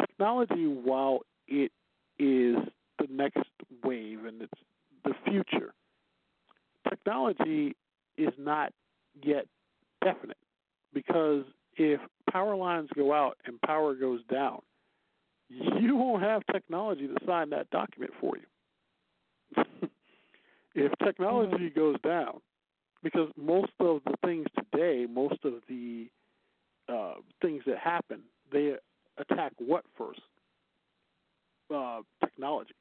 technology, while it is the next wave and it's the future, technology is not yet definite because if power lines go out and power goes down, you won't have technology to sign that document for you. if technology mm-hmm. goes down, because most of the things today, most of the uh, things that happen, they attack what first? Uh, technology.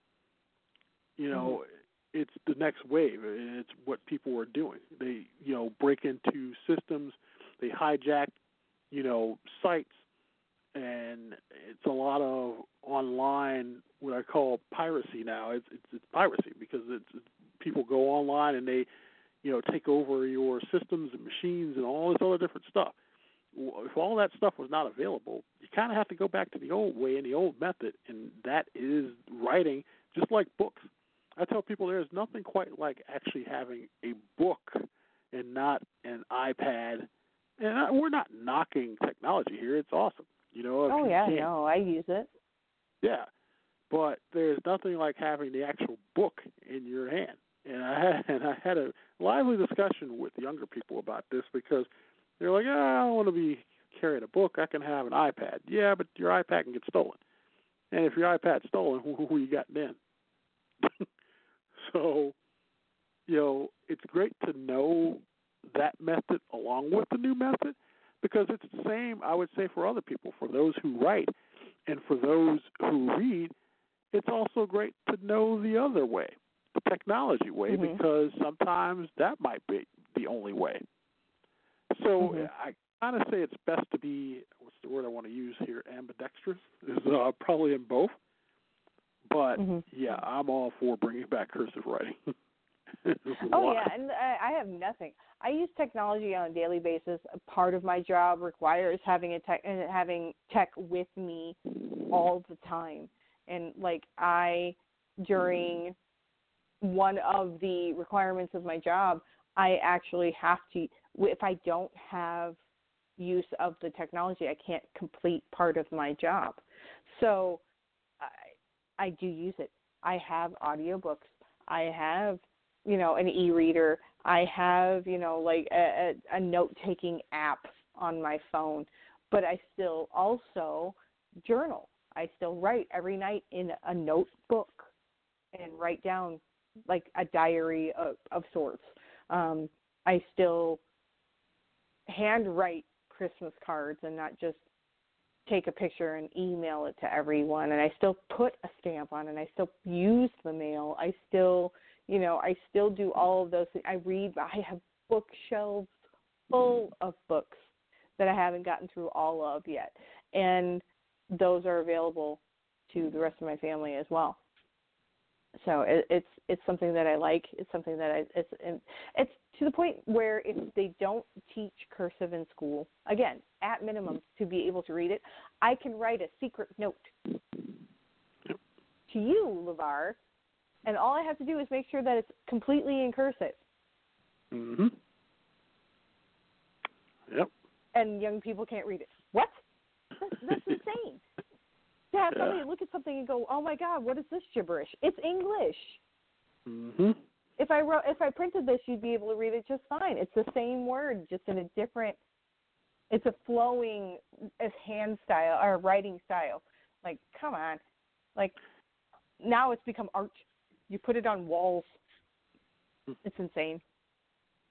You know, mm-hmm it's the next wave. It's what people are doing. They, you know, break into systems, they hijack, you know, sites, and it's a lot of online what I call piracy now. It's it's, it's piracy because it's, it's people go online and they, you know, take over your systems and machines and all this other different stuff. If all that stuff was not available, you kind of have to go back to the old way and the old method, and that is writing, just like books. I tell people there's nothing quite like actually having a book and not an iPad. And we're not knocking technology here; it's awesome. You know. Oh yeah, can. no, I use it. Yeah, but there's nothing like having the actual book in your hand. And I had and I had a lively discussion with younger people about this because they're like, oh, I don't want to be carrying a book. I can have an iPad. Yeah, but your iPad can get stolen. And if your iPad's stolen, who, who you got then? so, you know, it's great to know that method along with the new method because it's the same, I would say, for other people. For those who write and for those who read, it's also great to know the other way, the technology way, mm-hmm. because sometimes that might be the only way. So mm-hmm. I kind of say it's best to be what's the word I want to use here? Ambidextrous is uh, probably in both. But mm-hmm. yeah, I'm all for bringing back cursive writing. oh yeah, and I have nothing. I use technology on a daily basis. Part of my job requires having a tech and having tech with me all the time and like I during one of the requirements of my job, I actually have to if I don't have use of the technology, I can't complete part of my job. So I I do use it. I have audiobooks. I have, you know, an e-reader. I have, you know, like a, a, a note-taking app on my phone, but I still also journal. I still write every night in a notebook and write down like a diary of, of sorts. Um, I still handwrite Christmas cards and not just take a picture and email it to everyone. And I still put a stamp on it. and I still use the mail. I still, you know, I still do all of those things. I read, I have bookshelves full of books that I haven't gotten through all of yet. And those are available to the rest of my family as well. So it, it's it's something that I like. It's something that I it's it's to the point where if they don't teach cursive in school, again, at minimum to be able to read it, I can write a secret note to you, Levar, and all I have to do is make sure that it's completely in cursive. Mhm. Yep. And young people can't read it. What? That's, that's insane. To have somebody look at something and go, "Oh my God, what is this gibberish?" It's English. Mhm. If I wrote, if I printed this, you'd be able to read it just fine. It's the same word, just in a different. It's a flowing, as hand style or writing style. Like, come on, like now it's become art. You put it on walls. It's insane.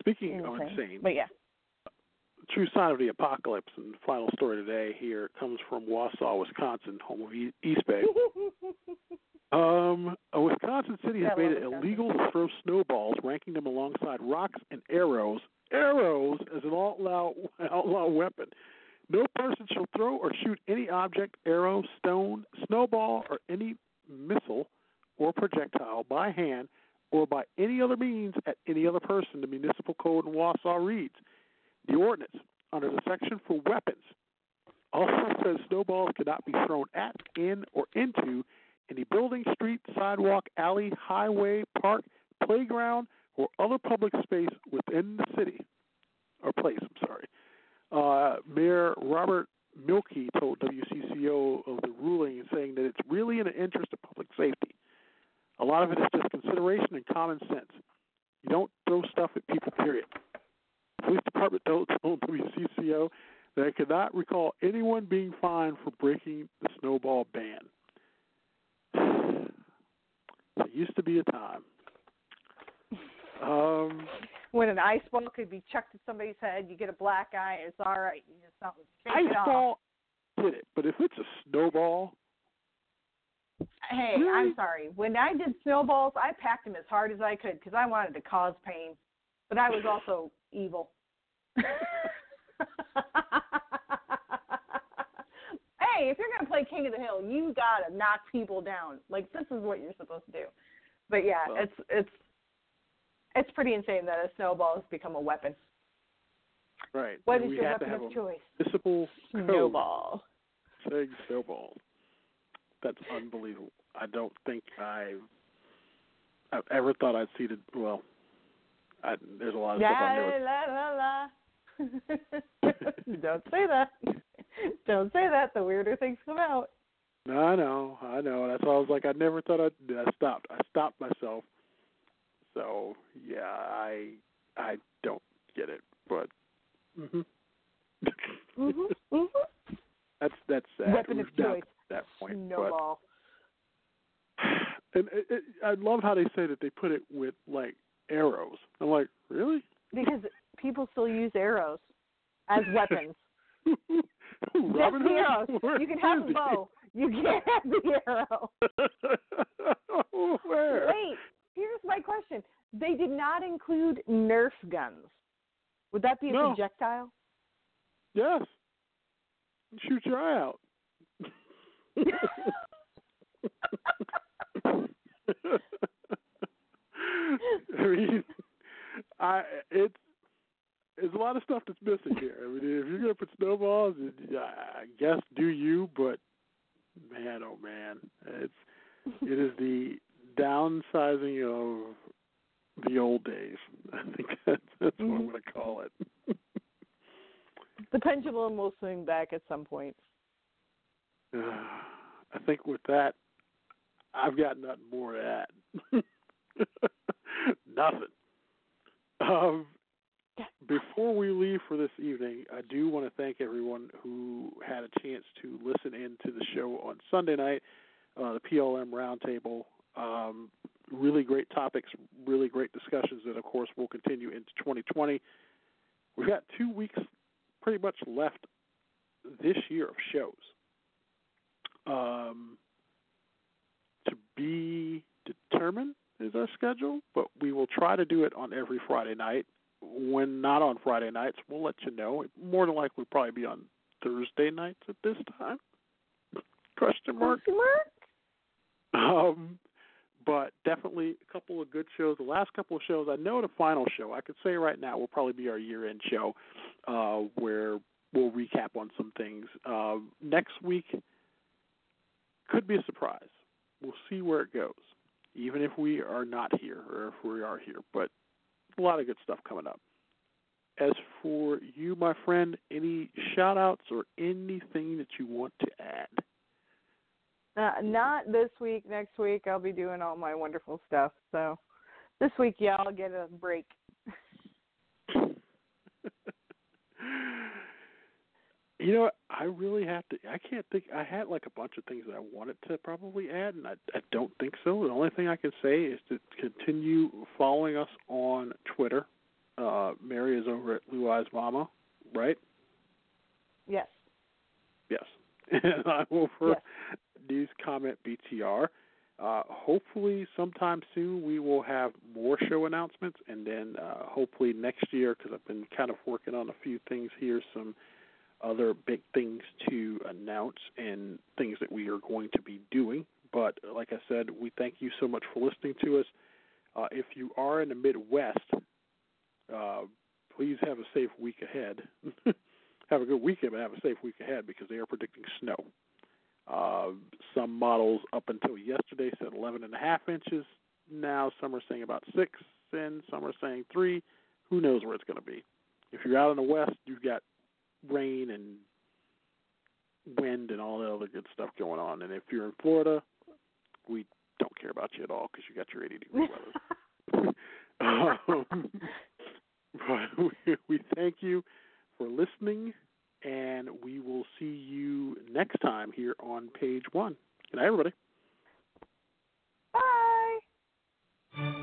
Speaking insane. of insane, but yeah true sign of the apocalypse and final story today here comes from Wausau, Wisconsin, home of Eastbay. um, a Wisconsin city has made it illegal to throw snowballs, ranking them alongside rocks and arrows. Arrows as an outlaw outlaw weapon. No person shall throw or shoot any object, arrow, stone, snowball, or any missile or projectile by hand or by any other means at any other person. The municipal code in Wausau reads the ordinance, under the section for weapons, also says snowballs cannot be thrown at, in, or into any building, street, sidewalk, alley, highway, park, playground, or other public space within the city or place. I'm sorry. Uh, Mayor Robert Mielke told WCCO of the ruling, saying that it's really in the interest of public safety. A lot of it is just consideration and common sense. You don't throw stuff at people, period police department don't told WCCO that it could not recall anyone being fined for breaking the snowball ban. It used to be a time. Um, when an ice ball could be chucked at somebody's head, you get a black eye, it's all right. You just shake ice it off. ball did it, but if it's a snowball, Hey? I'm sorry. When I did snowballs, I packed them as hard as I could because I wanted to cause pain, but I was also evil. hey, if you're gonna play King of the Hill, you gotta knock people down. Like this is what you're supposed to do. But yeah, well, it's it's it's pretty insane that a snowball has become a weapon. Right. What and is we your weapon of choice? municipal Snowball. saying snowball. That's unbelievable. I don't think I've, I've ever thought I'd see the well. I, there's a lot of stuff I never. La, la, la. Don't say that. Don't say that. The weirder things come out. No, I know, I know. That's why I was like, I never thought I'd. I stopped. I stopped myself. So yeah, I I don't get it, but. hmm Mhm. Mhm. That's that's sad. Weapon of choice. Point. Snowball. But, and it, it, I love how they say that they put it with like arrows. I'm like, really? Because people still use arrows as weapons. Robin Just the arrows. You can have he? bow. You can't have the arrow. Oh, where? Wait, here's my question. They did not include Nerf guns. Would that be a No. projectile? Yes. Shoot your eye out. I mean, I it's there's a lot of stuff that's missing here. I mean, if you're gonna put snowballs, I guess do you, but man, oh man, it's it is the downsizing of the old days. I think that's that's what I'm Mhm. gonna call it. The pendulum will swing back at some point. Uh, I think with that, I've got nothing more to add. nothing. Um, before we leave for this evening, I do want to thank everyone who had a chance to listen in to the show on Sunday night, uh, the PLM Roundtable. Um, really great topics, really great discussions that, of course, will continue into 2020. We've got two weeks pretty much left this year of shows um, to be determined is our schedule, but we will try to do it on every Friday night. When not on Friday nights, we'll let you know. It more than likely will probably be on Thursday nights at this time. Question mark. Question mark? Um, but definitely a couple of good shows. The last couple of shows, I know the final show. I could say right now will probably be our year-end show, uh, where we'll recap on some things. Uh, next week could be a surprise. We'll see where it goes, even if we are not here or if we are here. But a lot of good stuff coming up. As for you, my friend, any shout-outs or anything that you want to add? Uh, not this week. Next week I'll be doing all my wonderful stuff. So this week, yeah, I'll get a break. You know. I really have to. I can't think. I had like a bunch of things that I wanted to probably add, and I, I don't think so. The only thing I can say is to continue following us on Twitter. Uh, Mary is over at Blue Eyes Mama, right? Yes. Yes. And I'm over Yes. News Comment BTR. Uh, hopefully, sometime soon we will have more show announcements, and then uh, hopefully next year, because I've been kind of working on a few things here, some other big things to announce and things that we are going to be doing. But like I said, we thank you so much for listening to us. Uh, if you are in the Midwest, uh, please have a safe week ahead. have a good weekend, but have a safe week ahead because they are predicting snow. Uh, some models up until yesterday said 11 and a half inches. Now some are saying about six, and some are saying three. Who knows where it's going to be? If you're out in the west, you've got rain and wind and all that other good stuff going on. And if you're in Florida, we don't care about you at all because you got your 80 degree weather. um, but we, we thank you for listening, and we will see you next time here on page one. Good night, everybody. Bye.